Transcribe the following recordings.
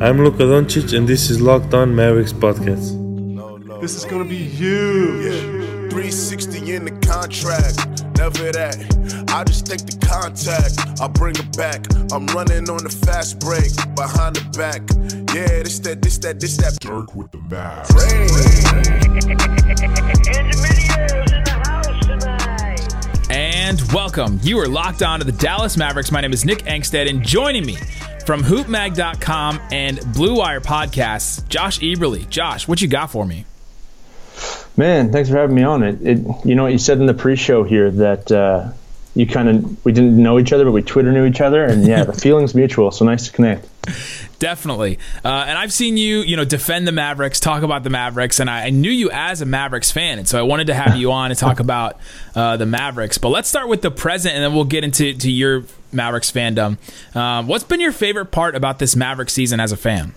I'm Luka Doncic, and this is Locked On Mavericks podcast. This is gonna be huge. Yeah. 360 in the contract, never that. I just take the contact, I bring it back. I'm running on the fast break, behind the back. Yeah, this that, this that, this that. Dirk with the Mavs. And welcome. You are locked on to the Dallas Mavericks. My name is Nick Angstadt, and joining me from hoopmag.com and Blue Wire podcasts, Josh Eberley. Josh, what you got for me? Man, thanks for having me on. It, it you know, what you said in the pre-show here that uh, you kind of we didn't know each other, but we Twitter knew each other, and yeah, the feeling's mutual. So nice to connect. Definitely. Uh, and I've seen you, you know, defend the Mavericks, talk about the Mavericks, and I, I knew you as a Mavericks fan, and so I wanted to have you on and talk about uh, the Mavericks. But let's start with the present, and then we'll get into to your Mavericks fandom. Um, what's been your favorite part about this Maverick season as a fan?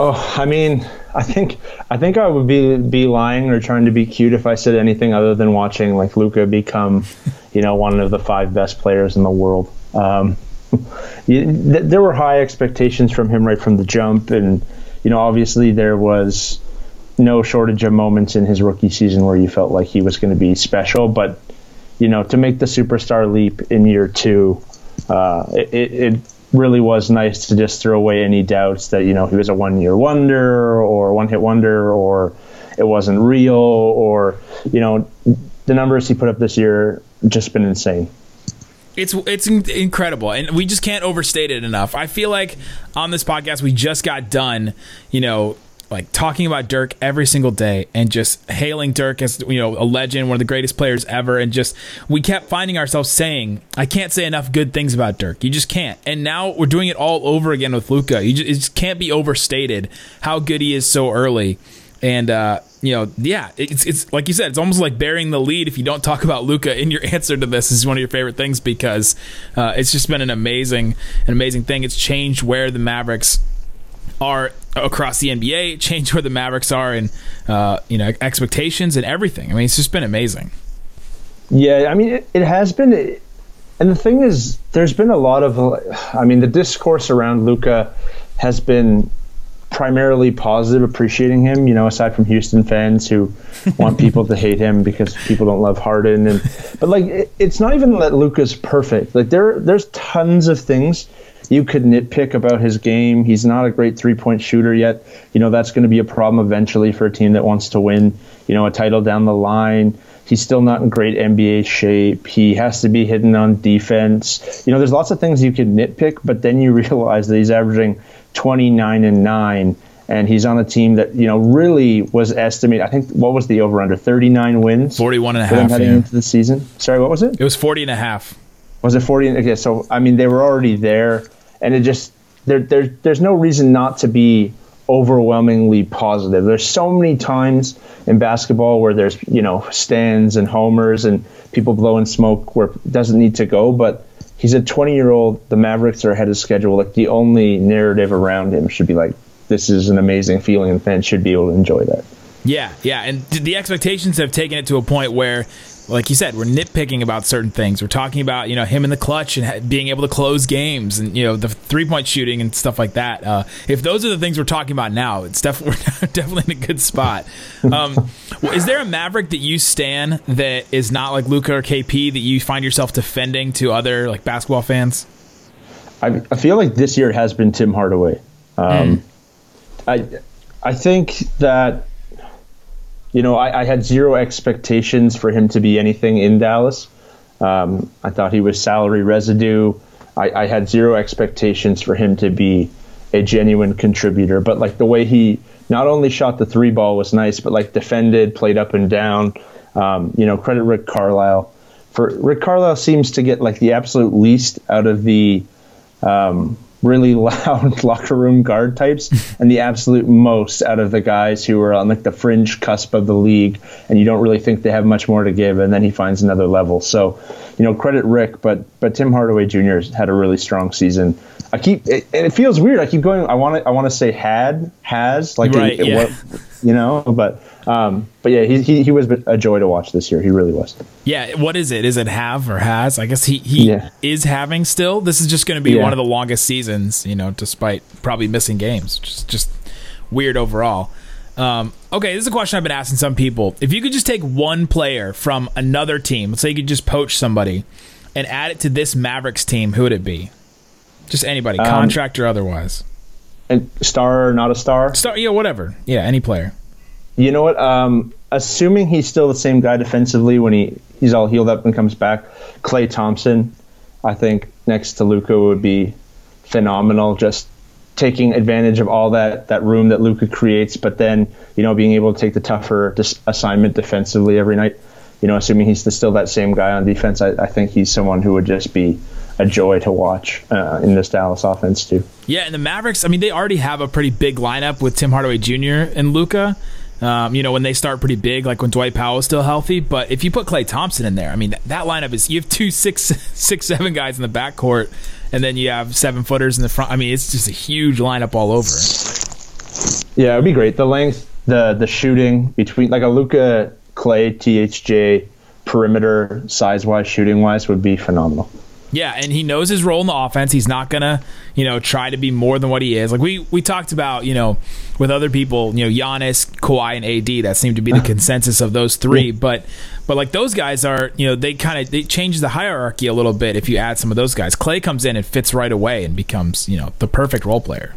Oh, I mean, I think I think I would be be lying or trying to be cute if I said anything other than watching like Luka become, you know, one of the five best players in the world. Um, you, th- there were high expectations from him right from the jump, and you know, obviously there was no shortage of moments in his rookie season where you felt like he was going to be special. But you know, to make the superstar leap in year two, uh, it, it really was nice to just throw away any doubts that you know he was a one year wonder or one hit wonder or it wasn't real or you know the numbers he put up this year just been insane. It's it's incredible, and we just can't overstate it enough. I feel like on this podcast we just got done, you know, like talking about Dirk every single day and just hailing Dirk as you know a legend, one of the greatest players ever, and just we kept finding ourselves saying, "I can't say enough good things about Dirk." You just can't. And now we're doing it all over again with Luka. You just, it just can't be overstated how good he is so early. And uh, you know, yeah, it's it's like you said, it's almost like bearing the lead if you don't talk about Luka in your answer to this. this is one of your favorite things because uh, it's just been an amazing, an amazing thing. It's changed where the Mavericks are across the NBA, change where the Mavericks are, and uh, you know expectations and everything. I mean, it's just been amazing. Yeah, I mean, it, it has been, and the thing is, there's been a lot of, I mean, the discourse around Luka has been primarily positive, appreciating him. You know, aside from Houston fans who want people to hate him because people don't love Harden, and but like, it, it's not even that Luka's perfect. Like there, there's tons of things you could nitpick about his game. He's not a great three point shooter yet. You know, that's going to be a problem eventually for a team that wants to win, you know, a title down the line. He's still not in great NBA shape. He has to be hidden on defense. You know, there's lots of things you could nitpick, but then you realize that he's averaging 29 and 9 and he's on a team that you know really was estimated. I think what was the over under 39 wins, 41 and a half heading yeah. into the season. Sorry, what was it? It was 40 and a half. Was it 40? Okay, so I mean they were already there and it just there, there there's no reason not to be overwhelmingly positive. There's so many times in basketball where there's you know stands and homers and people blowing smoke where it doesn't need to go, but he's a 20 year old. The Mavericks are ahead of schedule. Like the only narrative around him should be like this is an amazing feeling, and fans should be able to enjoy that. Yeah, yeah, and the expectations have taken it to a point where like you said, we're nitpicking about certain things. We're talking about you know him in the clutch and being able to close games, and you know the three point shooting and stuff like that. Uh, if those are the things we're talking about now, it's definitely we're definitely in a good spot. Um, is there a Maverick that you stand that is not like Luka or KP that you find yourself defending to other like basketball fans? I, I feel like this year has been Tim Hardaway. Um, mm. I I think that you know, I, I, had zero expectations for him to be anything in Dallas. Um, I thought he was salary residue. I, I, had zero expectations for him to be a genuine contributor. But like the way he not only shot the three ball was nice, but like defended, played up and down. Um, you know, credit Rick Carlisle. For Rick Carlisle seems to get like the absolute least out of the um, really loud locker room guard types and the absolute most out of the guys who are on like the fringe cusp of the league. And you don't really think they have much more to give. And then he finds another level. So you know credit rick but but tim hardaway jr had a really strong season. I keep it, and it feels weird. I keep going i want to i want to say had has like right, it, yeah. what, you know. But um, but yeah, he, he he was a joy to watch this year. He really was. Yeah, what is it? Is it have or has? I guess he he Yeah. is having still. This is just going to be Yeah. one of the longest seasons, you know, despite probably missing games. Just just weird overall. Um, okay, this is a question I've been asking some people. If you could just take one player from another team, let's say you could just poach somebody and add it to this Mavericks team, who would it be? Just anybody, contract or otherwise. And star or not a star? Start, yeah, whatever. Yeah, any player. You know what? Um, assuming he's still the same guy defensively when he, he's all healed up and comes back, Klay Thompson, I think next to Luka would be phenomenal. Just taking advantage of all that, that room that Luka creates, but then you know being able to take the tougher dis- assignment defensively every night. You know, assuming he's the, still that same guy on defense, I, I think he's someone who would just be a joy to watch uh, in this Dallas offense too. Yeah, and the Mavericks, I mean, they already have a pretty big lineup with Tim Hardaway Jr. and Luka. Um, you know, when they start pretty big, like when Dwight Powell is still healthy. But if you put Klay Thompson in there, I mean, that, that lineup is you have two six, six, seven guys in the backcourt, and then you have seven footers in the front. I mean, it's just a huge lineup all over. Yeah, it'd be great. The length, the the shooting between like a Luka Klay THJ perimeter size wise, shooting wise would be phenomenal. Yeah, and he knows his role in the offense. He's not gonna, you know, try to be more than what he is. Like we we talked about, you know, with other people, you know, Giannis, Kawhi, and AD. That seemed to be the consensus of those three. But but like those guys are, you know, they kind of they change the hierarchy a little bit if you add some of those guys. Klay comes in and fits right away and becomes, you know, the perfect role player.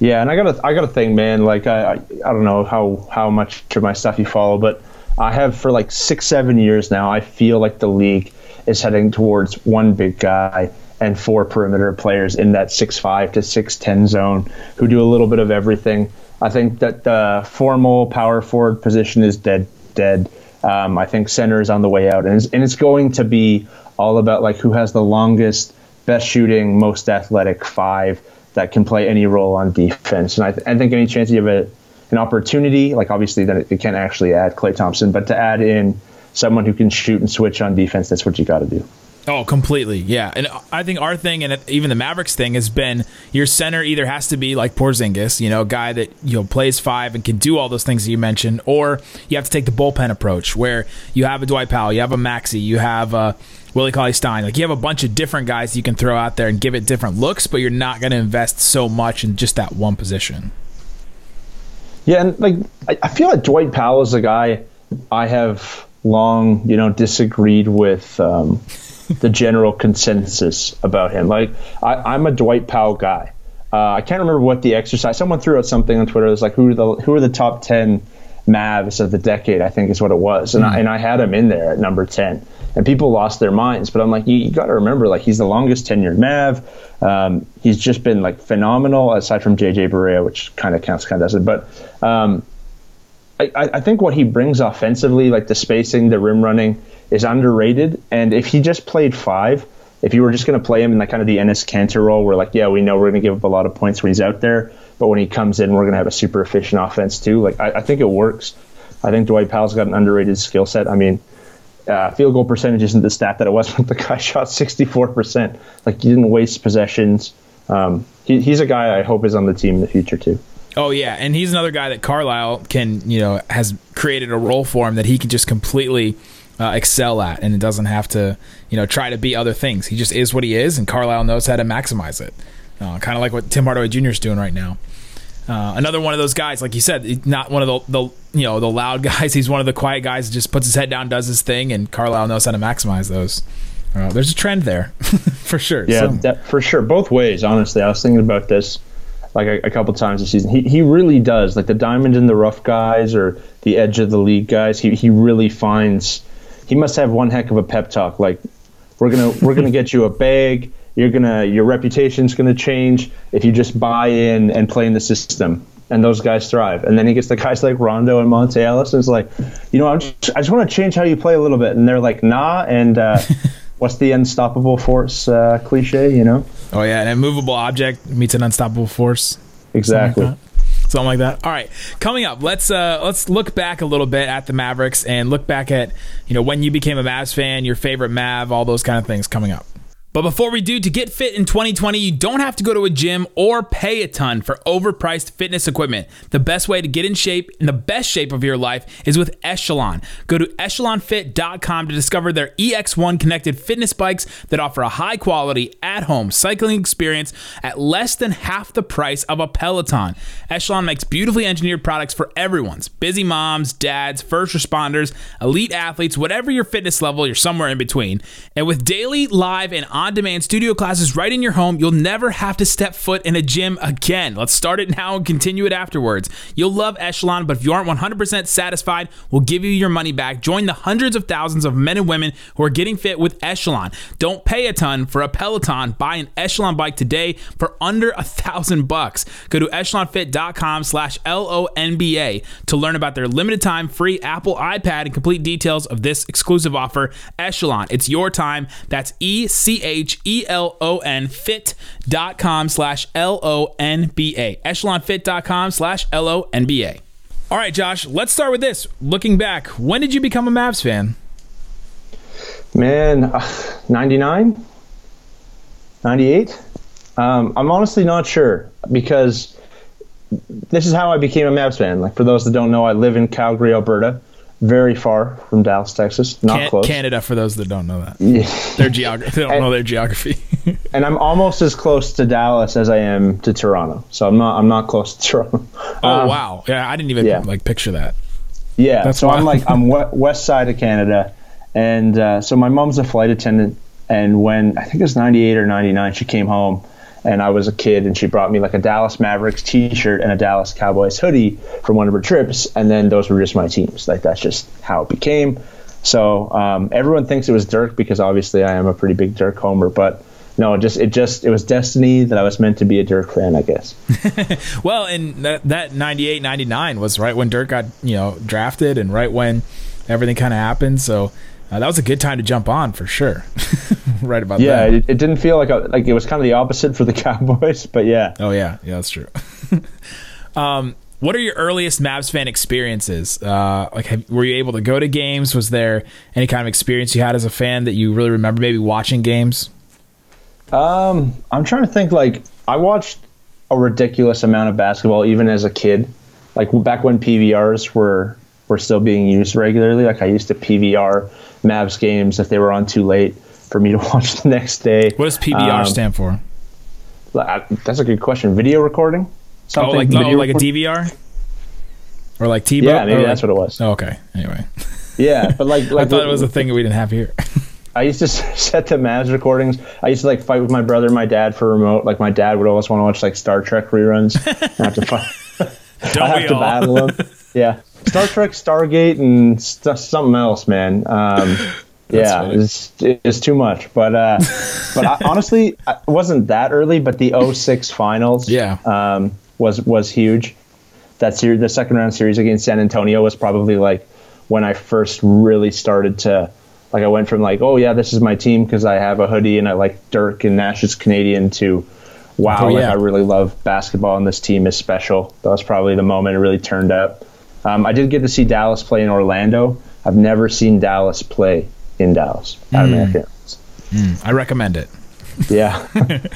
Yeah, and I got to I got to think, man. Like I, I I don't know how how much of my stuff you follow, but I have for like six seven years now. I feel like the league is heading towards one big guy and four perimeter players in that six five to six ten zone who do a little bit of everything. I think that the formal power forward position is dead dead. Um, I think center is on the way out, and it's, and it's going to be all about like who has the longest, best shooting, most athletic five that can play any role on defense. And I, th- I think any chance you have a, an opportunity, like obviously that it can't actually add Klay Thompson, but to add in someone who can shoot and switch on defense, that's what you got to do. Oh, completely. Yeah. And I think our thing and even the Mavericks thing has been your center either has to be like Porzingis, you know, a guy that, you know, plays five and can do all those things that you mentioned, or you have to take the bullpen approach where you have a Dwight Powell, you have a Maxi, you have a Willie Cauley Stein. Like you have a bunch of different guys you can throw out there and give it different looks, but you're not going to invest so much in just that one position. Yeah, and like I, I feel like Dwight Powell is a guy I have long, you know, disagreed with um, the general consensus about him. Like I, I'm a Dwight Powell guy. Uh, I can't remember what the exercise. Someone threw out something on Twitter. It was like, who are the who are the top ten Mavs of the decade? I think is what it was, and I, and I had him in there at number ten. And people lost their minds, but I'm like, you, you got to remember, like he's the longest tenured Mav. Um, he's just been like phenomenal, aside from JJ Barea, which kind of counts, kind of doesn't. But um, I, I think what he brings offensively, like the spacing, the rim running, is underrated. And if he just played five, if you were just going to play him in like kind of the Enes Kanter role, where like, yeah, we know we're going to give up a lot of points when he's out there, but when he comes in, we're going to have a super efficient offense too. Like, I, I think it works. I think Dwight Powell's got an underrated skill set. I mean, uh, field goal percentage isn't the stat that it was when the guy shot 64%. Like, he didn't waste possessions. Um, he, he's a guy I hope is on the team in the future too. Oh yeah, and he's another guy that Carlisle can, you know, has created a role for him that he can just completely uh, excel at, and it doesn't have to, you know, try to be other things. He just is what he is, and Carlisle knows how to maximize it. Uh, kind of like what Tim Hardaway Jr. is doing right now. Uh, another one of those guys, like you said, not one of the, the you know the loud guys. He's one of the quiet guys. That just puts his head down, does his thing, and Carlisle knows how to maximize those. Uh, there's a trend there, for sure. Yeah, So- that, for sure. Both ways, honestly. I was thinking about this like a, a couple times this season. He, he really does. Like the diamond in the rough guys or the edge of the league guys, he, he really finds he must have one heck of a pep talk. Like we're gonna we're gonna get you a bag. You're gonna your reputation's gonna change if you just buy in and play in the system. And those guys thrive. And then he gets the guys like Rondo and Monta Ellis, and it's like, you know, I'm just, I just want to change how you play a little bit. And they're like, nah. And uh, what's the unstoppable force uh, cliche? You know, Oh yeah, an immovable object meets an unstoppable force. exactly. Something like that. Something like that. All right, coming up, let's uh, let's look back a little bit at the Mavericks and look back at you know when you became a Mavs fan, your favorite Mav, all those kind of things coming up. But before we do, to get fit in 2020, you don't have to go to a gym or pay a ton for overpriced fitness equipment. The best way to get in shape, in the best shape of your life, is with Echelon. Go to echelonfit.com to discover their EX1 connected fitness bikes that offer a high quality, at home cycling experience at less than half the price of a Peloton. Echelon makes beautifully engineered products for everyone's busy moms, dads, first responders, elite athletes, whatever your fitness level, you're somewhere in between. And with daily, live, and demand studio classes right in your home, you'll never have to step foot in a gym again. Let's start it now and continue it afterwards. You'll love Echelon, but if you aren't 100% satisfied, we'll give you your money back. Join the hundreds of thousands of men and women who are getting fit with Echelon. Don't pay a ton for a Peloton. Buy an Echelon bike today for under a thousand bucks. Go to echelonfit.com slash L-O-N-B-A to learn about their limited time free Apple iPad and complete details of this exclusive offer. Echelon, it's your time. That's E-C-H H E L O N fit.com slash L O N B A. Echelonfit.com slash L O N B A. All right, Josh, let's start with this. Looking back, when did you become a Mavs fan? Man, 99? 98? Um, I'm honestly not sure because this is how I became a Mavs fan. Like, for those that don't know, I live in Calgary, Alberta very far from Dallas, Texas. Not Can- close. Canada, for those that don't know that. Yeah. Their geography. They don't And- know their geography. and I'm almost as close to Dallas as I am to Toronto. So I'm not. I'm not close to Toronto. oh Um, wow. Yeah, I didn't even yeah. like picture that. Yeah. That's so I'm like I'm we- west side of Canada, and uh, so my mom's a flight attendant. And when I think it was '98 or '99, she came home, and I was a kid, and she brought me like a Dallas Mavericks T-shirt and a Dallas Cowboys hoodie from one of her trips, and then those were just my teams. Like that's just how it became. So um, everyone thinks it was Dirk because obviously I am a pretty big Dirk homer, but no, just it just it was destiny that I was meant to be a Dirk fan, I guess. Well, and that, that 98, 99 was right when Dirk got, you know, drafted and right when everything kind of happened. So uh, that was a good time to jump on for sure. right about Yeah, that. it, it didn't feel like a, like it was kind of the opposite for the Cowboys, but yeah. Oh yeah, yeah, that's true. um, what are your earliest Mavs fan experiences? Uh, like, have, were you able to go to games? Was there any kind of experience you had as a fan that you really remember? Maybe watching games. Um, I'm trying to think. Like, I watched a ridiculous amount of basketball even as a kid. Like back when PVRs were were still being used regularly. Like I used to PVR Mavs games if they were on too late for me to watch the next day. What does PBR Um, stand for? That's a good question. Video recording? Oh, Something like oh, video like a DVR, or like T. Yeah, maybe that's what it was. Oh, okay. Anyway, Yeah, but like, I thought it was a thing that we didn't have here. I used to set the Mavs recordings. I used to like fight with my brother and my dad for remote. Like my dad would always want to watch like Star Trek reruns. I have to fight. Don't I we have to all? battle them. Yeah, Star Trek, Stargate, and st- something else, man. Um, yeah, it's, it's too much. But uh, but I, honestly, it wasn't that early. But the 06 finals, Yeah. um, was was huge. That series, the second round series against San Antonio, was probably like when I first really started to like. I went from like, oh yeah, this is my team because I have a hoodie and I like Dirk and Nash is Canadian to wow, Oh, like. I really love basketball and this team is special. That was probably the moment it really turned up. Um, I did get to see Dallas play in Orlando. I've never seen Dallas play in Dallas. Out of Hmm. my experience. I recommend it. Yeah.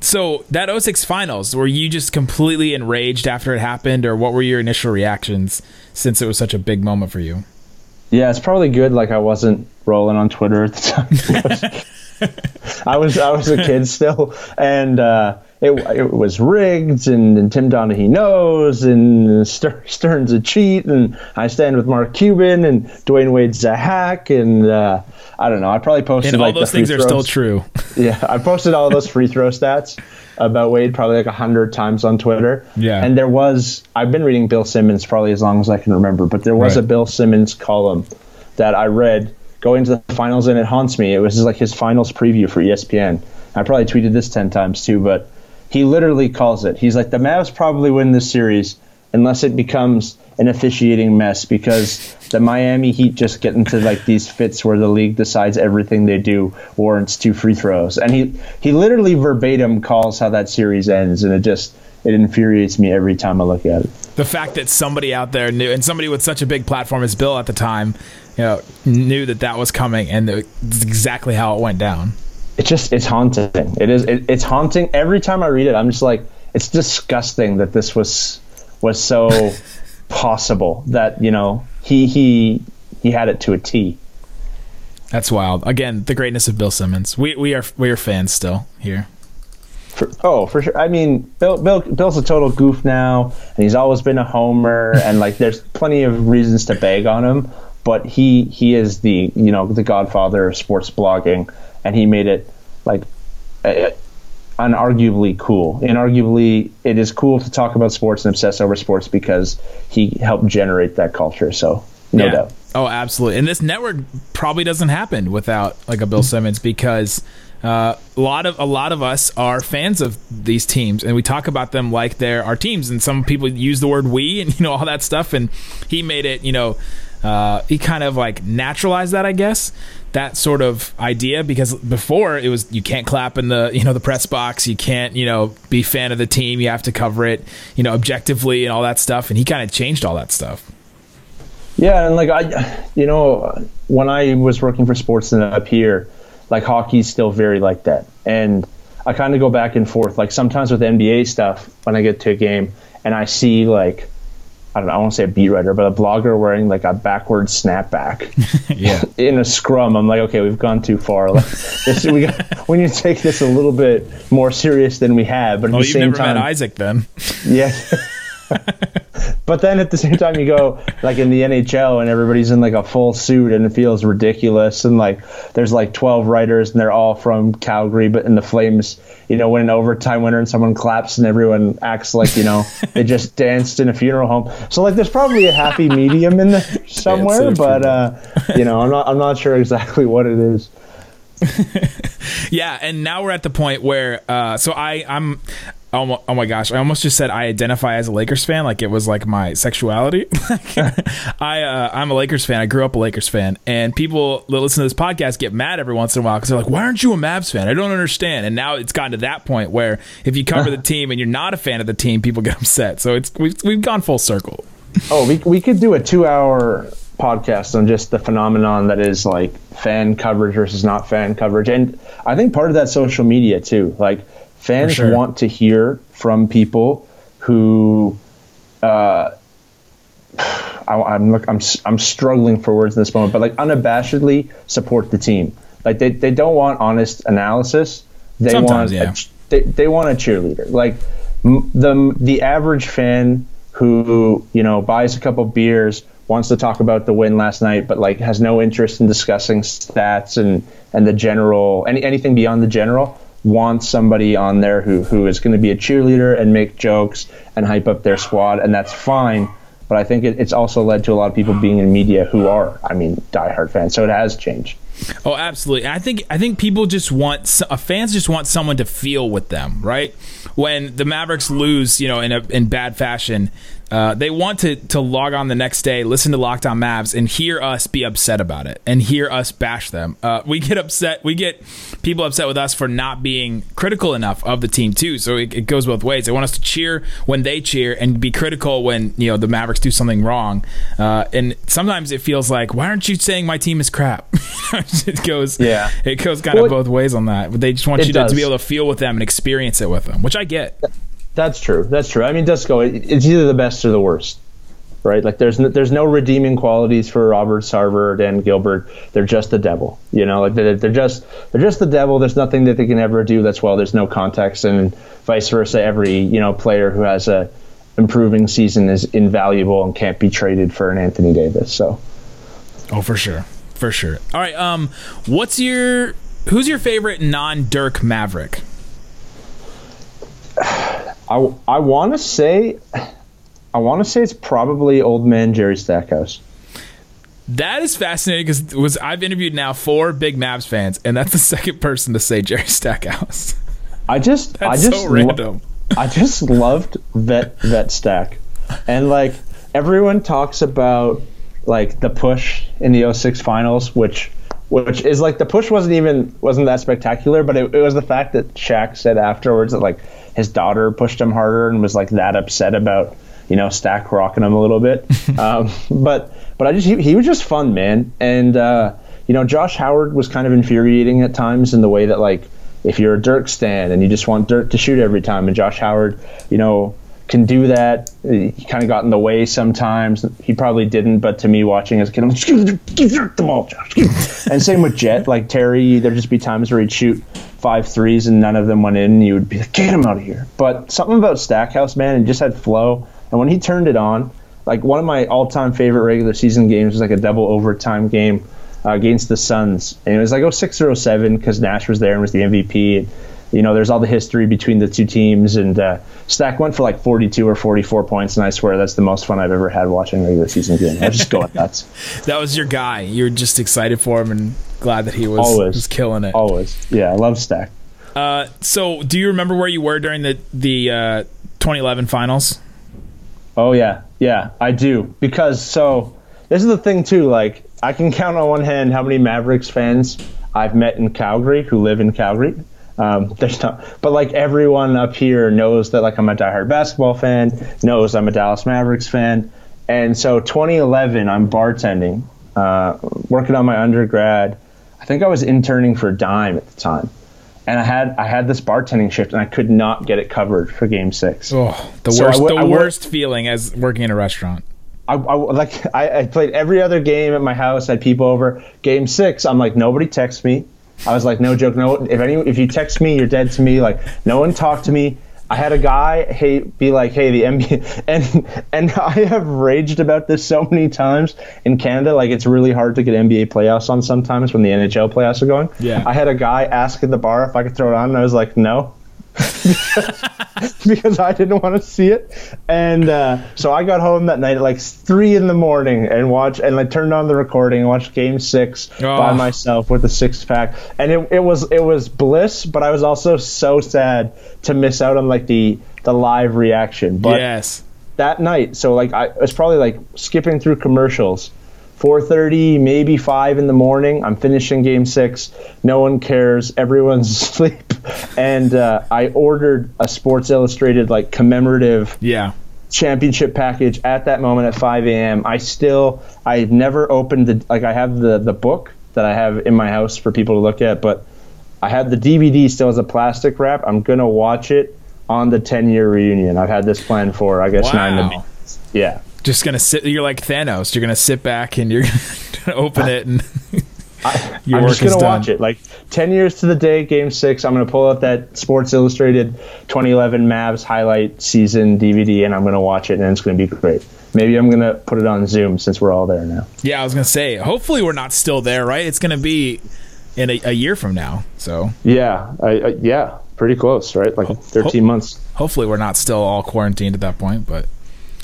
So that 06 finals, were you just completely enraged after it happened, or what were your initial reactions since it was such a big moment for you? Yeah, it's probably good. Like I wasn't rolling on Twitter at the time. I was I was a kid still, and uh, it it was rigged, and, and Tim Donaghy knows, and Stern's a cheat, and I stand with Mark Cuban, and Dwyane Wade's a hack, and uh, I don't know. I probably posted And all like those things are still true. Yeah, I posted all those free throw stats about Wade probably like a hundred times on Twitter. Yeah. And there was I've been reading Bill Simmons probably as long as I can remember, but there was Right. a Bill Simmons column that I read going to the finals and it haunts me. It was like his finals preview for ESPN. I probably tweeted this ten times too, but he literally calls it. He's like the Mavs probably win this series unless it becomes an officiating mess because the Miami Heat just get into like these fits where the league decides everything they do warrants two free throws. And he he literally verbatim calls how that series ends and it just it infuriates me every time I look at it. the fact that somebody out there knew, and somebody with such a big platform as Bill at the time, you know, knew that that was coming, and it's exactly how it went down. It's just it's haunting. It is it, it's haunting. Every time I read it, I'm just like, it's disgusting that this was was so possible. That you know he he he had it to a T. That's wild. Again, the greatness of Bill Simmons. We we are we are fans still here. For, oh, for sure. I mean, Bill, Bill Bill's a total goof now, and he's always been a homer, and like there's plenty of reasons to bag on him. But he he is the you know the godfather of sports blogging, and he made it like uh, unarguably cool. Inarguably, it is cool to talk about sports and obsess over sports because he helped generate that culture. So no Yeah. doubt. Oh, absolutely. And this network probably doesn't happen without like a Bill Simmons because uh, a lot of a lot of us are fans of these teams, and we talk about them like they're our teams. And some people use the word "we" and you know all that stuff. And he made it, you know, uh, he kind of like naturalized that, I guess, that sort of idea because before it was you can't clap in the you know the press box, you can't you know be fan of the team, you have to cover it, you know, objectively and all that stuff. And he kind of changed all that stuff. Yeah, and like I, you know, when I was working for Sportsnet up here, like hockey's still very like that, and I kind of go back and forth. Like sometimes with NBA stuff, when I get to a game and I see like, I don't know, I won't say a beat writer, but a blogger wearing like a backward snapback Yeah. in a scrum, I'm like, okay, we've gone too far. Like, this, we got, we need to take this a little bit more serious than we have. But at Oh, the same time, Isaac then. yeah. But then at the same time, you go like in the NHL and everybody's in like a full suit and it feels ridiculous. And like there's like 12 writers and they're all from Calgary, but in the Flames, you know, win an overtime winner and someone claps and everyone acts like, you know, they just danced in a funeral home. So like there's probably a happy medium in there somewhere, but uh, you know, I'm not, I'm not sure exactly what it is. Yeah, and now we're at the point where uh so I I'm Oh my, oh my gosh! I almost just said I identify as a Lakers fan, like it was like my sexuality. I uh, I'm a Lakers fan. I grew up a Lakers fan, and people that listen to this podcast get mad every once in a while because they're like, "Why aren't you a Mavs fan?" I don't understand. And now it's gotten to that point where if you cover the team and you're not a fan of the team, people get upset. So it's we've, we've gone full circle. Oh, we, we could do a two hour podcast on just the phenomenon that is like fan coverage versus not fan coverage. And I think part of that social media too. Like fans sure. want to hear from people who uh, I, I'm look, I'm I'm struggling for words in this moment, but like unabashedly support the team. Like they, they don't want honest analysis. They Sometimes, want yeah. a, they, they want a cheerleader. Like the the average fan who you know buys a couple beers wants to talk about the win last night, but like has no interest in discussing stats and and the general any anything beyond the general wants somebody on there who who is going to be a cheerleader and make jokes and hype up their squad, and that's fine. But I think it, it's also led to a lot of people being in media who are, I mean, diehard fans. So it has changed. Oh, absolutely. I think I think people just want uh, fans just want someone to feel with them, right? When the Mavericks lose, you know, in a in bad fashion, uh, they want to to log on the next day, listen to Locked On Mavs, and hear us be upset about it, and hear us bash them. Uh, we get upset. We get people upset with us for not being critical enough of the team too. So it, it goes both ways. They want us to cheer when they cheer and be critical when you know the Mavericks do something wrong. Uh, and sometimes it feels like, why aren't you saying my team is crap? it goes, Yeah. it goes kind Well, of both ways on that. But they just want you to, to be able to feel with them and experience it with them, which I get. That's true. That's true. I mean, Disco, it, it's either the best or the worst, right? Like, there's no, there's no redeeming qualities for Robert Sarver and Gilbert. They're just the devil, you know. Like they're, they're just they're just the devil. There's nothing that they can ever do that's well. There's no context, and vice versa. Every you know player who has a improving season is invaluable and can't be traded for an Anthony Davis. So. Oh, for sure, for sure. All right, um, what's your who's your favorite non Dirk Maverick? I, I want to say, I want to say it's probably old man Jerry Stackhouse. That is fascinating because was I've interviewed now four big Mavs fans, and that's the second person to say Jerry Stackhouse. I just, I just, so lo- random. I just loved vet vet stack, and like everyone talks about like the push in the 06 finals, which which is like the push wasn't even wasn't that spectacular, but it, it was the fact that Shaq said afterwards that like his daughter pushed him harder and was like that upset about you know Stack rocking him a little bit. um, but but I just he, he was just fun, man, and uh, you know Josh Howard was kind of infuriating at times in the way that like if you're a Dirk stan and you just want Dirk to shoot every time, and Josh Howard, you know, can do that. He kind of got in the way sometimes. He probably didn't, but to me, watching as a kid, I'm like, give, give Dirk the ball, Josh. and same with Jet, like Terry, there'd just be times where he'd shoot five threes and none of them went in, and you would be like, get him out of here. But something about Stackhouse, man, it just had flow. And when he turned it on, like one of my all-time favorite regular season games was like a double overtime game uh, against the Suns, and it was like 06 or 07 because Nash was there and was the MVP. And, you know, there's all the history between the two teams, and uh, Stack went for like 42 or 44 points, and I swear that's the most fun I've ever had watching regular season game. I was just going nuts. That was your guy. You were just excited for him and glad that he was, Always. was killing it. Always, yeah, I love Stack. Uh, so, do you remember where you were during the the uh, 2011 finals? Oh yeah, yeah, I do. Because so this is the thing too. Like I can count on one hand how many Mavericks fans I've met in Calgary who live in Calgary. Um, there's not, but like everyone up here knows that like I'm a diehard basketball fan, knows I'm a Dallas Mavericks fan, and so 2011 I'm bartending, uh, working on my undergrad. I think I was interning for Dime at the time, and I had I had this bartending shift and I could not get it covered for Game Six. Oh, the So worst, wo- I the wo- worst feeling as working in a restaurant. I, I like I, I played every other game at my house. I had people over. Game six, I'm like nobody texts me. I was like no joke. No, if any if you text me, you're dead to me. Like no one talked to me. I had a guy hey be like hey the NBA and and I have raged about this so many times in Canada. Like it's really hard to get NBA playoffs on sometimes when the NHL playoffs are going. Yeah. I had a guy ask at the bar if I could throw it on, and I was like no. because I didn't want to see it. And uh, so I got home that night at like three in the morning and watched and I turned on the recording and watched Game Six by Oh. myself with a six pack. And it, it was it was bliss, but I was also so sad to miss out on like the the live reaction. But yes. that night, so like I was probably like skipping through commercials. 4:30, maybe 5 in the morning. I'm finishing game 6. No one cares. Everyone's asleep. And uh, I ordered a Sports Illustrated like commemorative Yeah. championship package at that moment at 5 a.m. I still I've never opened the like I have the the book that I have in my house for people to look at, but I have the DVD still as a plastic wrap. I'm gonna watch it on the 10 year reunion. I've had this planned for I guess nine to yeah. Just gonna sit. You're like Thanos. You're gonna sit back and you're gonna open it and your I'm just gonna done. watch it. Like 10 years to the day, Game Six. I'm gonna pull out that Sports Illustrated 2011 Mavs highlight season DVD, and I'm gonna watch it, and it's gonna be great. Maybe I'm gonna put it on Zoom since we're all there now. Yeah, I was gonna say. Hopefully, we're not still there, right? It's gonna be in a, a year from now. So Yeah, I, I, yeah, pretty close, right? Like 13 months. hopefully, we're not still all quarantined at that point. But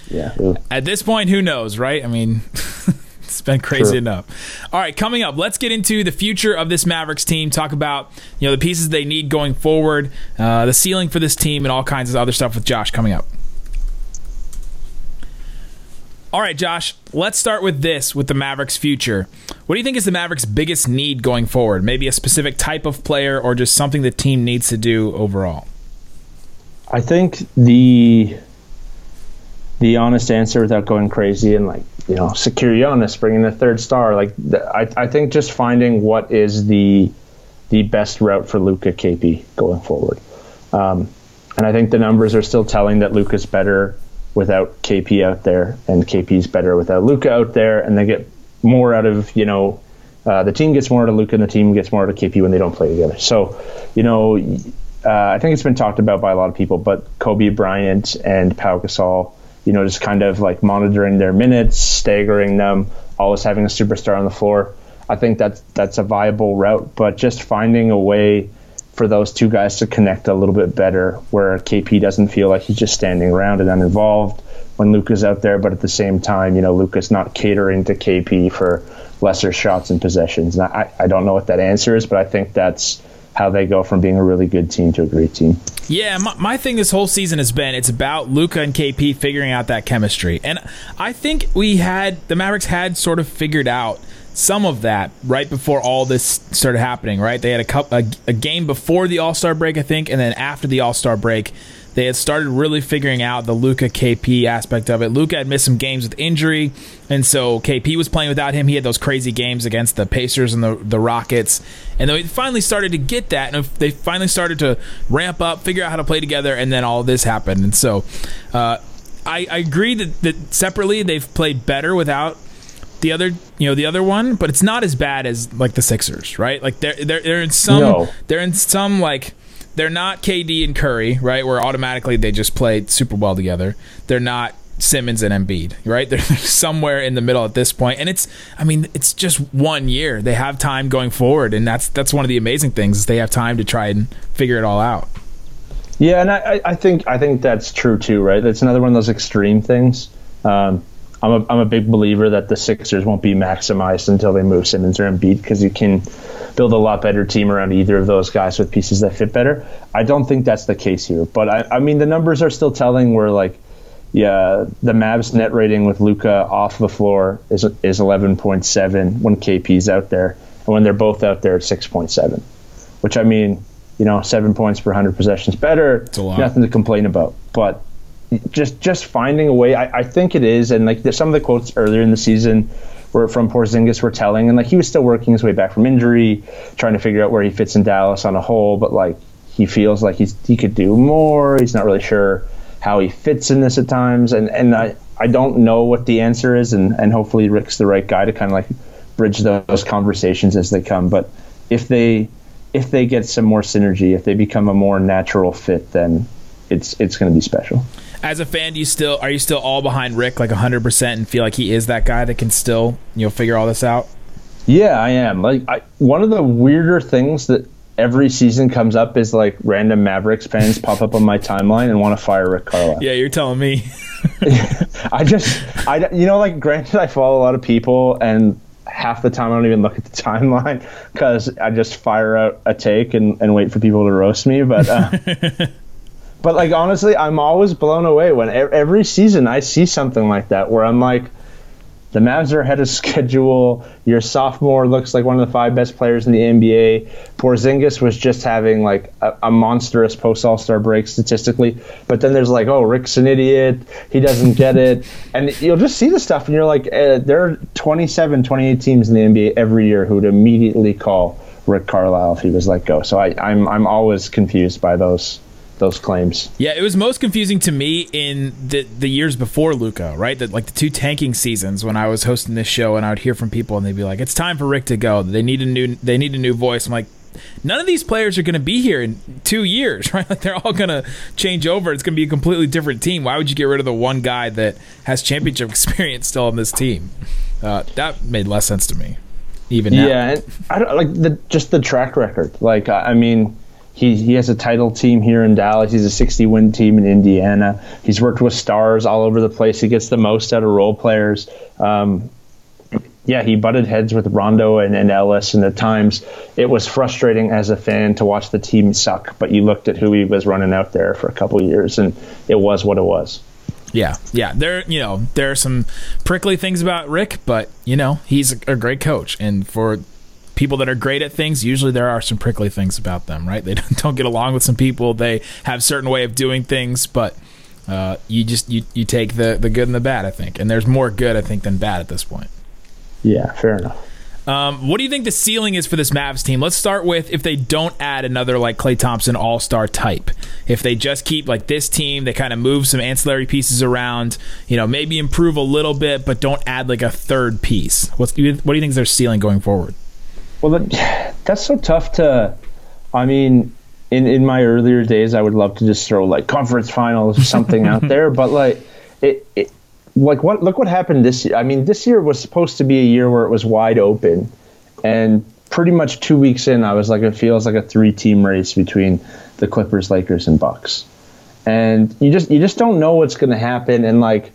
Yeah. at this point, who knows, right? I mean, it's been crazy enough. All right, coming up, let's get into the future of this Mavericks team. Talk about you know the pieces they need going forward, uh, the ceiling for this team, and all kinds of other stuff with Josh coming up. All right, Josh, let's start with this with the Mavericks' future. What do you think is the Mavericks' biggest need going forward? Maybe a specific type of player or just something the team needs to do overall? I think the the honest answer without going crazy and like you know secure Giannis bringing the third star. Like I, I think just finding what is the the best route for Luka KP going forward. Um, and I think the numbers are still telling that Luka's better without KP out there and KP's better without Luka out there. And they get more out of you know uh, the team gets more out of Luka and the team gets more out of KP when they don't play together. So you know uh, I think it's been talked about by a lot of people, but Kobe Bryant and Pau Gasol, you know, just kind of like monitoring their minutes, staggering them, always having a superstar on the floor. I think that's that's a viable route, but just finding a way for those two guys to connect a little bit better, where KP doesn't feel like he's just standing around and uninvolved when Luka's out there, but at the same time, you know, Luka's not catering to KP for lesser shots and possessions. And I, I don't know what that answer is, but I think that's how they go from being a really good team to a great team. Yeah, my, my thing this whole season has been it's about Luka and KP figuring out that chemistry, and I think we had the Mavericks had sort of figured out some of that right before all this started happening. Right, they had a cup a, a game before the All Star break, I think, and then after the All Star break, they had started really figuring out the Luka KP aspect of it. Luka had missed some games with injury, and so KP was playing without him. He had those crazy games against the Pacers and the the Rockets, and then they finally started to get that, and they finally started to ramp up, figure out how to play together, and then all this happened. And so, uh, I, I agree that, that separately they've played better without the other you know the other one but it's not as bad as like the Sixers right like they're they're, they're in some No. they're in some like they're not KD and Curry right where automatically they just play super well together. They're not Simmons and Embiid right? They're somewhere in the middle at this point. And it's I mean it's just one year. They have time going forward and that's that's one of the amazing things is they have time to try and figure it all out. Yeah, and I, I- think I think that's true too, right? That's another one of those extreme things. Um, I'm a, I'm a big believer that the Sixers won't be maximized until they move Simmons or Embiid because you can build a lot better team around either of those guys with pieces that fit better. I don't think that's the case here, but I, I mean the numbers are still telling where like yeah the Mavs net rating with Luka off the floor is is 11.7 when KP's out there, and when they're both out there it's 6.7, which I mean you know seven points per 100 possessions better. a lot. Nothing to complain about, but just just finding a way. I, I think it is, and like some of the quotes earlier in the season were from Porzingis were telling, and like he was still working his way back from injury, trying to figure out where he fits in Dallas on a whole. But like he feels like he's he could do more. He's not really sure how he fits in this at times, and and I I don't know what the answer is, and and hopefully Rick's the right guy to kind of like bridge those conversations as they come. But if they if they get some more synergy, if they become a more natural fit, then it's it's going to be special. As a fan, do you still are you still all behind Rick like 100% and feel like he is that guy that can still, you know, figure all this out? Yeah, I am. Like I, one of the weirder things that every season comes up is like random Mavericks fans pop up on my timeline and want to fire Rick Carlisle. Yeah, you're telling me. I just, I, you know, like granted, I follow a lot of people, and half the time I don't even look at the timeline because I just fire out a take and, and wait for people to roast me. But, uh, but like honestly, I'm always blown away when every season I see something like that where I'm like, the Mavs are ahead of schedule. Your sophomore looks like one of the five best players in the NBA. Porzingis was just having like a, a monstrous post All Star break statistically, but then there's like, oh, Rick's an idiot. He doesn't get it, and you'll just see the stuff, and you're like, uh, there are 27, 28 teams in the NBA every year who would immediately call Rick Carlisle if he was let go. So I, I'm I'm always confused by those those claims. Yeah, it was most confusing to me in the the years before Luka, right? That like the two tanking seasons when I was hosting this show and I would hear from people and they'd be like, "It's time for Rick to go. They need a new they need a new voice." I'm like, none of these players are going to be here in two years, right? Like they're all going to change over. It's going to be a completely different team. Why would you get rid of the one guy that has championship experience still on this team? Uh, that made less sense to me, even now. Yeah, and I don't like the just the track record. Like I I mean, he he has a title team here in Dallas. He's a 60 win team in Indiana. He's worked with stars all over the place. He gets the most out of role players. Um, yeah, he butted heads with Rondo and, and Ellis, and at times it was frustrating as a fan to watch the team suck. But you looked at who he was running out there for a couple years, and it was what it was. Yeah, yeah. There, you know, there are some prickly things about Rick, but you know, he's a, a great coach, and for people that are great at things, usually there are some prickly things about them, right? They don't, don't get along with some people. They have certain way of doing things, but uh, you just you, you take the the good and the bad, I think, and there's more good, I think, than bad at this point. Yeah, fair enough. Um, what do you think the ceiling is for this Mavs team? Let's start with if they don't add another like Klay Thompson All Star type. If they just keep like this team, they kind of move some ancillary pieces around. You know, maybe improve a little bit, but don't add like a third piece. What's what do you think is their ceiling going forward? Well, that's so tough to. I mean, in in my earlier days, I would love to just throw like conference finals or something out there, but like it, it, like what? Look what happened this year. I mean, this year was supposed to be a year where it was wide open, and pretty much two weeks in, I was like, it feels like a three-team race between the Clippers, Lakers, and Bucks, and you just you just don't know what's going to happen, and like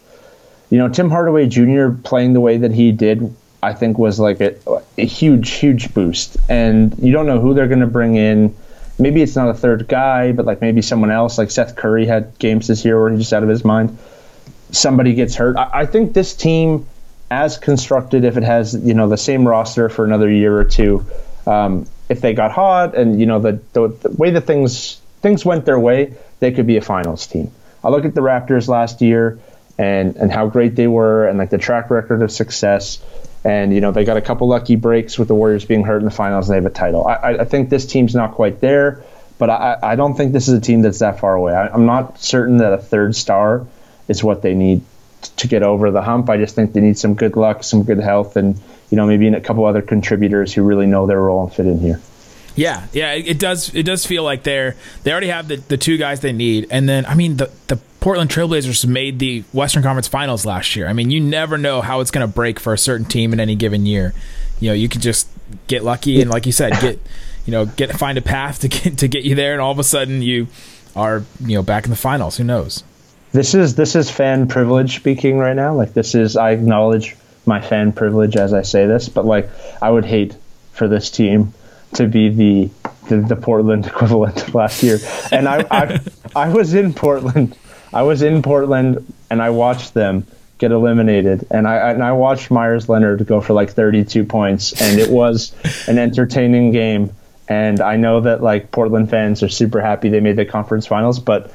you know, Tim Hardaway Jr. playing the way that he did, I think was like a, a huge, huge boost. And you don't know who they're going to bring in. Maybe it's not a third guy, but like maybe someone else. Like Seth Curry had games this year where he's just out of his mind. Somebody gets hurt. I, I think this team, as constructed, if it has you know the same roster for another year or two, um, if they got hot and you know the, the the way that things things went their way, they could be a finals team. I look at the Raptors last year and and how great they were and like the track record of success. And you know they got a couple lucky breaks with the Warriors being hurt in the finals. And they have a title. I, I think this team's not quite there, but I, I don't think this is a team that's that far away. I, I'm not certain that a third star is what they need to get over the hump. I just think they need some good luck, some good health, and you know maybe a couple other contributors who really know their role and fit in here. Yeah, yeah, it, does. It does feel like they're they already have the, the two guys they need, and then I mean the the Portland Trailblazers made the Western Conference Finals last year. I mean, you never know how it's going to break for a certain team in any given year. You know, you could just get lucky and, like you said, get you know get find a path to get to get you there, and all of a sudden you are you know back in the finals. Who knows? This is this is fan privilege speaking right now. Like this is I acknowledge my fan privilege as I say this, but like I would hate for this team to be the the, the Portland equivalent of last year. And I, I I was in Portland. I was in Portland and I watched them get eliminated. And I and I watched Meyers Leonard go for like 32 points, and it was an entertaining game. And I know that like Portland fans are super happy they made the conference finals, but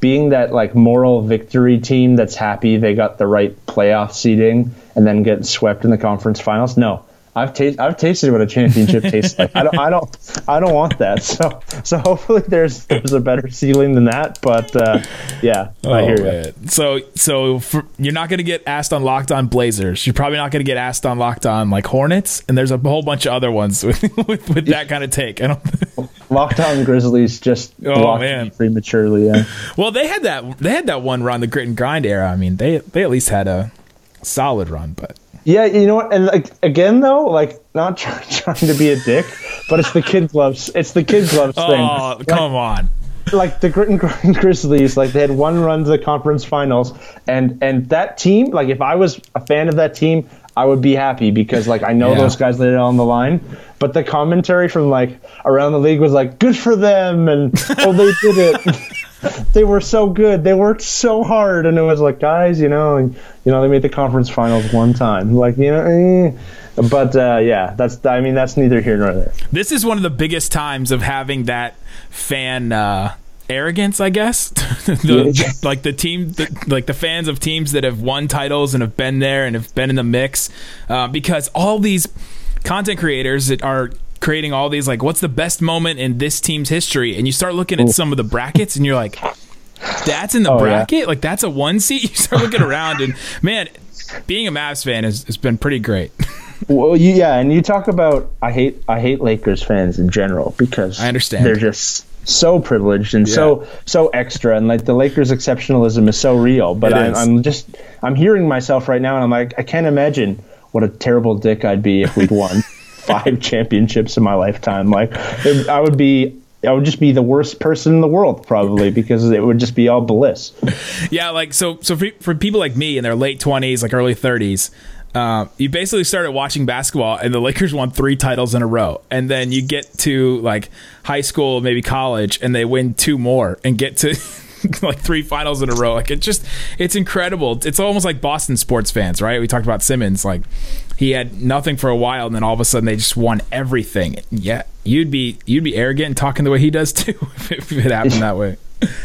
being that like moral victory team that's happy they got the right playoff seeding and then get swept in the conference finals, no. I've tasted I've tasted what a championship tastes like. I don't I don't I don't want that. So so hopefully there's there's a better ceiling than that. But uh, yeah, I hear you. So so for, you're not going to get asked on Locked On Blazers. You're probably not going to get asked on Locked On like Hornets, and there's a whole bunch of other ones with with, with that kind of take. I don't. Locked On Grizzlies just Oh, man. prematurely. Yeah. Well, they had that they had that one run, the grit and grind era. I mean, they they at least had a solid run, but Yeah, you know what? And like again, though, like not try, trying to be a dick, but it's the kid gloves. It's the kid gloves oh, thing. oh Like- come on. like the Grit and Grind Grizzlies, like they had one run to the conference finals, and and that team, like if I was a fan of that team, I would be happy because like I know Yeah. those guys laid it on the line. But the commentary from like around the league was like, "Good for them," and "Oh, they did it." they were so good. They worked so hard, and it was like, guys, you know, and you know they made the conference finals one time. Like you know. Eh. But uh, yeah, that's I mean that's neither here nor there. This is one of the biggest times of having that fan uh, arrogance, I guess. the, Yeah. like the team, the, like the fans of teams that have won titles and have been there and have been in the mix, uh, because all these content creators that are creating all these like, what's the best moment in this team's history? And you start looking at some of the brackets, and you're like, that's in the Oh, yeah. bracket. Like that's a one seat. You start looking around, and man. Being a Mavs fan has, has been pretty great. Well, you, yeah, and you talk about I hate I hate Lakers fans in general because I understand. they're just so privileged and so so extra, and like the Lakers exceptionalism is so real. But I'm. I'm just I'm hearing myself right now, and I'm like I can't imagine what a terrible dick I'd be if we'd won five championships in my lifetime. Like it, I would be. I would just be the worst person in the world, probably, because it would just be all bliss. Yeah, like so. So for, for people like me in their late twenties, like early thirties, uh, you basically started watching basketball, and the Lakers won three titles in a row, and then you get to like high school, maybe college, and they win two more, and get to. like three finals in a row. Like it just it's incredible. It's almost like boston sports fans right? We talked about simmons. Like he had nothing for a while and then all of a sudden they just won everything. Yeah you'd be you'd be arrogant and talking the way he does too if it happened that way.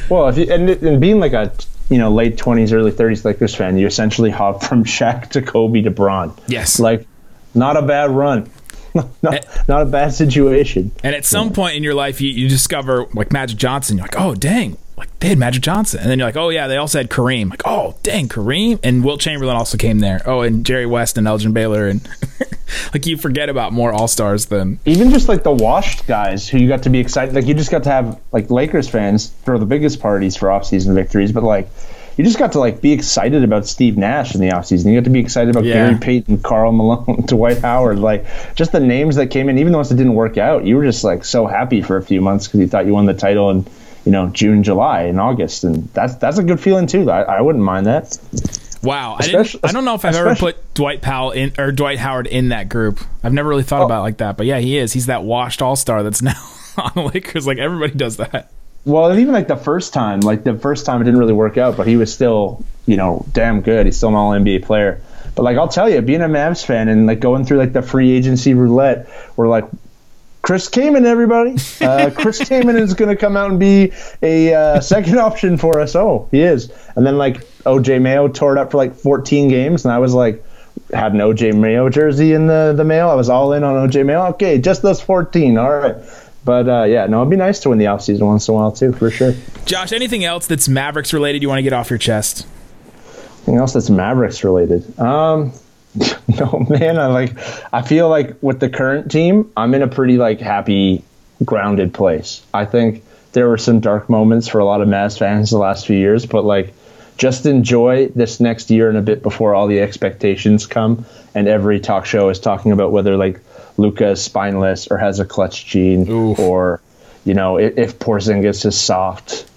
Well, if you, and, and being like a you know late twenties, early thirties Lakers fan, you essentially hop from Shaq to Kobe to Bron. Yes. like not a bad run, not, not a bad situation. And at some point in your life, you, you discover like Magic Johnson. You're like, oh dang, like they had Magic Johnson, and then you're like, oh yeah, they also had Kareem. Like, oh dang, Kareem and Wilt Chamberlain also came there. Oh, and Jerry West and Elgin Baylor, and like you forget about more All Stars than Even just like the washed guys who you got to be excited, like you just got to have like Lakers fans throw the biggest parties for offseason victories, but like. You just got to like be excited about Steve Nash in the offseason. You got to be excited about Yeah. Gary Payton, Karl Malone, Dwight Howard, like just the names that came in. Even the ones that didn't work out, you were just like so happy for a few months because you thought you won the title in you know June, July, and August, and that's that's a good feeling too. I, I wouldn't mind that. wow. I didn't. Especially- I don't know if I've ever put Dwight Powell in or Dwight Howard in that group. I've never really thought oh. about it like that, but yeah, he is. He's that washed All Star that's now on the Lakers. Like everybody does that. Well, and even like the first time, like the first time it didn't really work out, but he was still, you know, damn good. He's still an all NBA player. But like I'll tell you, being a Mavs fan and like going through like the free agency roulette, where like Chris Kaman, everybody. Uh, Chris Kaman is going to come out and be a uh, second option for us. Oh, he is. And then like OJ Mayo tore it up for like 14 games, and I was like, had an OJ Mayo jersey in the the mail. I was all in on OJ Mayo. Okay, just those 14. All right. But uh, yeah, no, it'd be nice to win the offseason once in a while too, for sure. Josh, anything else that's Mavericks related you want to get off your chest? Anything else that's Mavericks related? Um, no, man. I like. I feel like with the current team, I'm in a pretty like happy, grounded place. I think there were some dark moments for a lot of Mavs fans the last few years, but like, just enjoy this next year and a bit before all the expectations come, and every talk show is talking about whether like Luka is spineless or has a clutch gene, Oof. or you know if, if Porzingis is soft,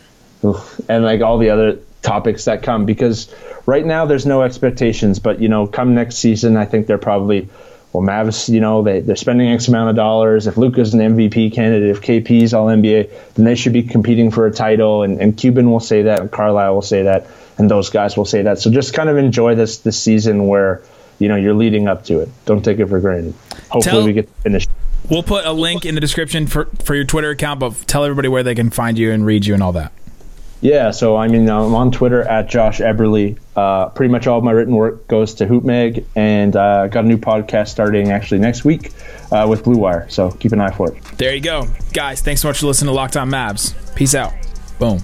Oof. and like all the other topics that come because right now there's no expectations but you know come next season i think they're probably well mavs you know they, they're spending x amount of dollars. If luka's an mvp candidate if kp's all nba then they should be competing for a title. And, and cuban will say that and carlisle will say that and those guys will say that. So just kind of enjoy this this season where you know you're leading up to it. Don't take it for granted. Hopefully Tell- we get to finish. We'll put a link in the description for, for your Twitter account, but tell everybody where they can find you and read you and all that. Yeah, so I mean, I'm on Twitter at Josh Eberley. Uh, pretty much all of my written work goes to HoopMag, and uh, got a new podcast starting actually next week uh, with Blue Wire. So keep an eye for it. There you go. Guys, thanks so much for listening to Locked On Mavs. Peace out. Boom.